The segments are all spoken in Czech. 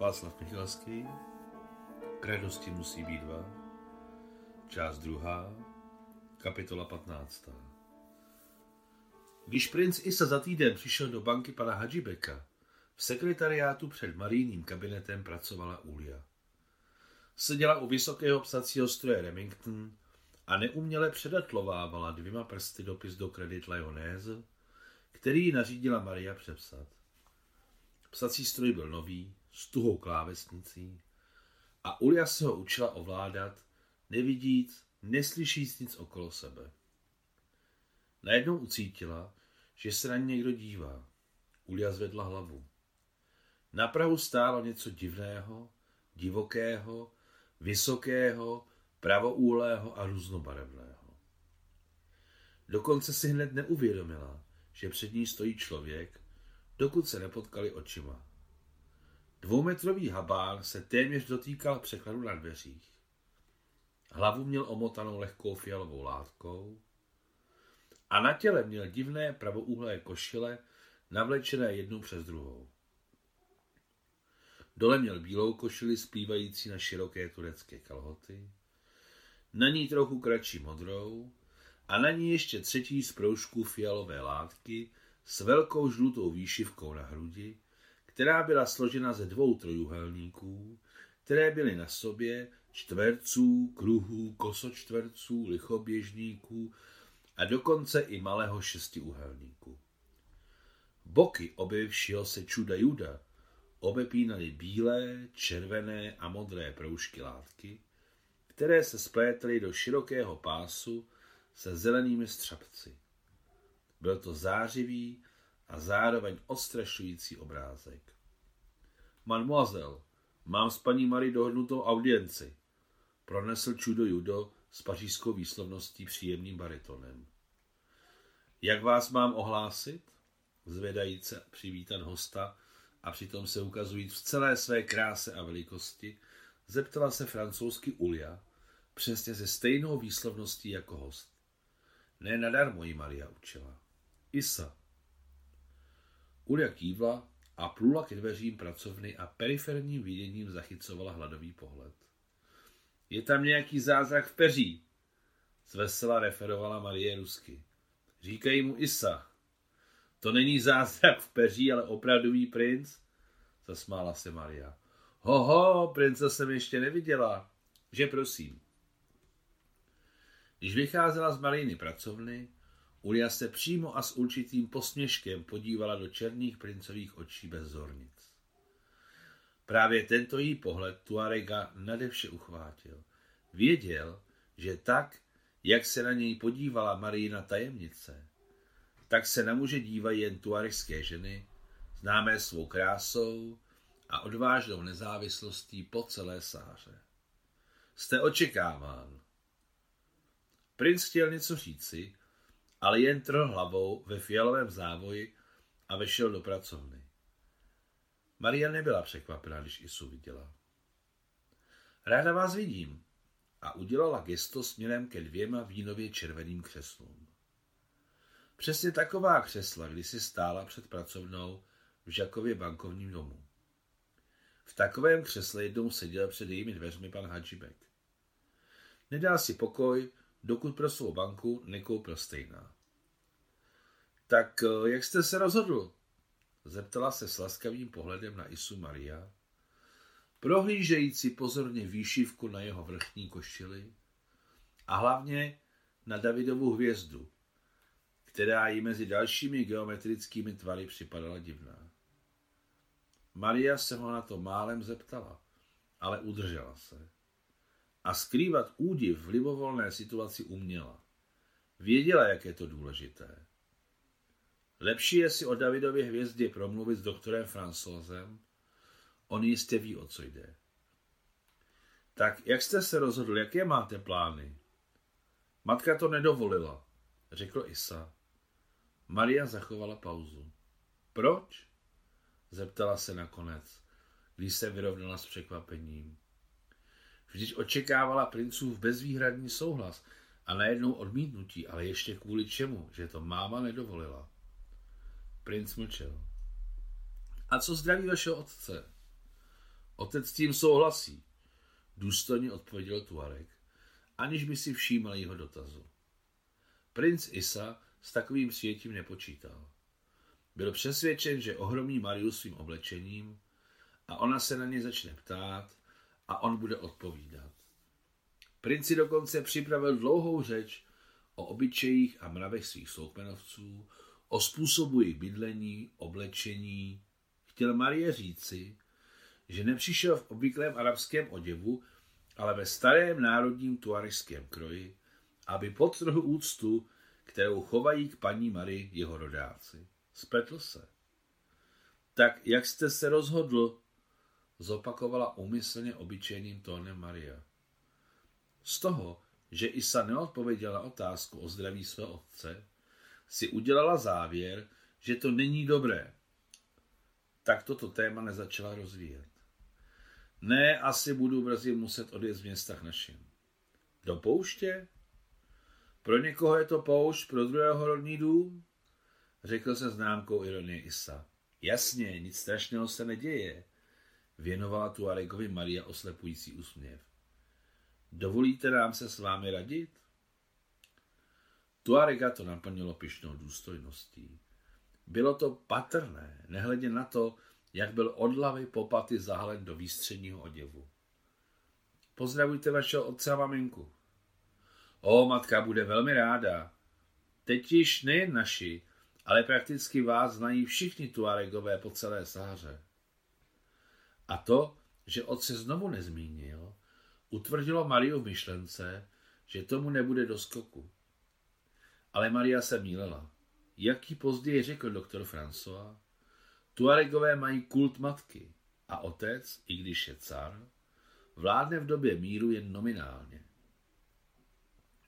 Václav Michalský, K musí být dva, část druhá, kapitola 15. Když princ Isa za týden přišel do banky pana Hadžibeka, v sekretariátu před marijním kabinetem pracovala Ulia. Seděla u vysokého psacího stroje Remington a neuměle předatlovávala dvěma prsty dopis do kredit Lyonese, který ji nařídila Maria přepsat. Psací stroj byl nový, s tuhou klávesnicí a Ulia se ho učila ovládat, nevidíc, neslyšíc nic okolo sebe. Najednou ucítila, že se na ní někdo dívá. Ulia zvedla hlavu. Na Prahu stálo něco divného, divokého, vysokého, pravoúhlého a různobarevného. Dokonce si hned neuvědomila, že před ní stojí člověk, dokud se nepotkali očima. Dvoumetrový habán se téměř dotýkal překladu na dveřích. Hlavu měl omotanou lehkou fialovou látkou a na těle měl divné pravouhlé košile navlečené jednu přes druhou. Dole měl bílou košili splývající na široké turecké kalhoty, na ní trochu kratší modrou a na ní ještě třetí z proužků fialové látky s velkou žlutou výšivkou na hrudi, která byla složena ze dvou trojuhelníků, které byly na sobě čtverců, kruhů, kosočtverců, lichoběžníků a dokonce i malého šestiúhelníku. Boky objevšího se čuda juda obepínaly bílé, červené a modré proužky látky, které se splétly do širokého pásu se zelenými střapci. Byl to zářivý a zároveň ostrašující obrázek. Mademoiselle, mám s paní Marie dohodnutou audienci, pronesl čudo judo s pařížskou výslovností příjemným baritonem. Jak vás mám ohlásit? Zvedajíce přivítat hosta a přitom se ukazujíc v celé své kráse a velikosti, zeptala se francouzsky Ulia, přesně se stejnou výslovností jako host. Ne nadarmo ji Maria učila. Isa. Ulia kývla a plula ke dveřím pracovny a periferním viděním zachycovala hladový pohled. Je tam nějaký zázrak v peří, zvesela referovala Marie rusky. Říkají mu Isa. To není zázrak v peří, ale opravdový princ, zasmála se Maria. Ho, prince jsem ještě neviděla. Že prosím. Když vycházela z Mariny pracovny, Ulia se přímo a s určitým posměškem podívala do černých princových očí bez zornic. Právě tento jí pohled Tuarega nadevše uchvátil. Věděl, že tak, jak se na něj podívala Marína tajemnice, tak se na muže dívají jen tuaregské ženy, známé svou krásou a odvážnou nezávislostí po celé sáře. Jste očekáván. Princ chtěl něco říci, ale jen trhl hlavou ve fialovém závoji a vešel do pracovny. Maria nebyla překvapená, když Isu viděla. Ráda vás vidím a udělala gesto směrem ke dvěma vínově červeným křeslům. Přesně taková křesla, kdy si stála před pracovnou v Žakově bankovním domu. V takovém křesle jednou seděl před jejími dveřmi pan Hadžibek. Nedal si pokoj, dokud pro svou banku nekoupil stejná. Tak eh, jak jste se rozhodl? Zeptala se s laskavým pohledem na Isu Maria, prohlížející pozorně výšivku na jeho vrchní košili a hlavně na Davidovu hvězdu, která jí mezi dalšími geometrickými tvary připadala divná. Maria se ho na to málem zeptala, ale udržela se a skrývat údiv v libovolné situaci uměla. Věděla, jak je to důležité. Lepší je si o Davidově hvězdě promluvit s doktorem Francouzem, on jistě ví, o co jde. Tak jak jste se rozhodl, jaké máte plány? Matka to nedovolila, řekl Isa. Maria zachovala pauzu. Proč? Zeptala se nakonec, když se vyrovnala s překvapením. Vždyť očekávala princův bezvýhradní souhlas a najednou odmítnutí, ale ještě kvůli čemu, že to máma nedovolila. Princ mlčel. A co zdraví vašeho otce? Otec s tím souhlasí, důstojně odpověděl Tuareg, aniž by si všímal jeho dotazu. Princ Isa s takovým přijetím nepočítal. Byl přesvědčen, že ohromí Mariu svým oblečením a ona se na ně začne ptát a on bude odpovídat. Princi dokonce připravil dlouhou řeč o obyčejích a mravech svých soupenovců, o způsobu jejich bydlení, oblečení. Chtěl Marie říci, že nepřišel v obvyklém arabském oděvu, ale ve starém národním tuariském kroji, aby podtrhl úctu, kterou chovají k paní Marii jeho rodáci. Spletl se. Tak jak jste se rozhodl, zopakovala úmyslně obyčejným tónem Maria. Z toho, že Isa neodpověděla otázku o zdraví svého otce, si udělala závěr, že to není dobré. Tak toto téma nezačala rozvíjet. Ne, asi budu brzy muset odjet z města k našim. Do pouště? Pro někoho je to poušť, pro druhého rodný dům? Řekl se známkou ironie Isa. Jasně, nic strašného se neděje. Věnovala Tuaregovi Maria oslepující úsměv. Dovolíte nám se s vámi radit? Tuarega to naplnilo pišnou důstojností. Bylo to patrné, nehledě na to, jak byl od hlavy po paty zahalen do výstředního oděvu. Pozdravujte vašeho otce a maminku. O, matka bude velmi ráda. Teď již nejen naši, ale prakticky vás znají všichni Tuaregové po celé Sáře. A to, že otce znovu nezmínil, utvrdilo Mariu v myšlence, že tomu nebude do skoku. Ale Maria se mílela. Jak ji později řekl doktor François, Tuaregové mají kult matky a otec, i když je car, vládne v době míru jen nominálně.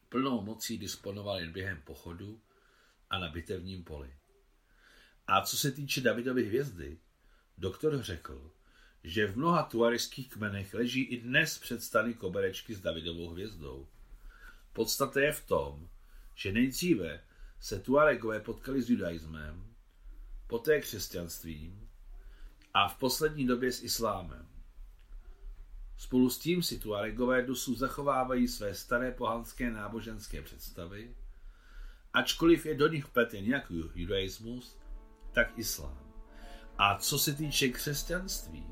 Plnou mocí disponoval jen během pochodu a na bitevním poli. A co se týče Davidovy hvězdy, doktor řekl, že v mnoha tuariských kmenech leží i dnes předstany koberečky s Davidovou hvězdou. Podstata je v tom, že nejdříve se Tuaregové potkali s judaismem, poté křesťanstvím a v poslední době s islámem. Spolu s tím si Tuaregové dosud zachovávají své staré pohanské náboženské představy, ačkoliv je do nich pleten jak judaismus, tak islám. A co se týče křesťanství,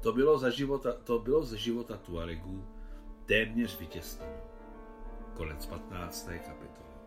to bylo za života, to bylo ze života Tuaregů téměř vytěsněno. Konec 15. kapitoly.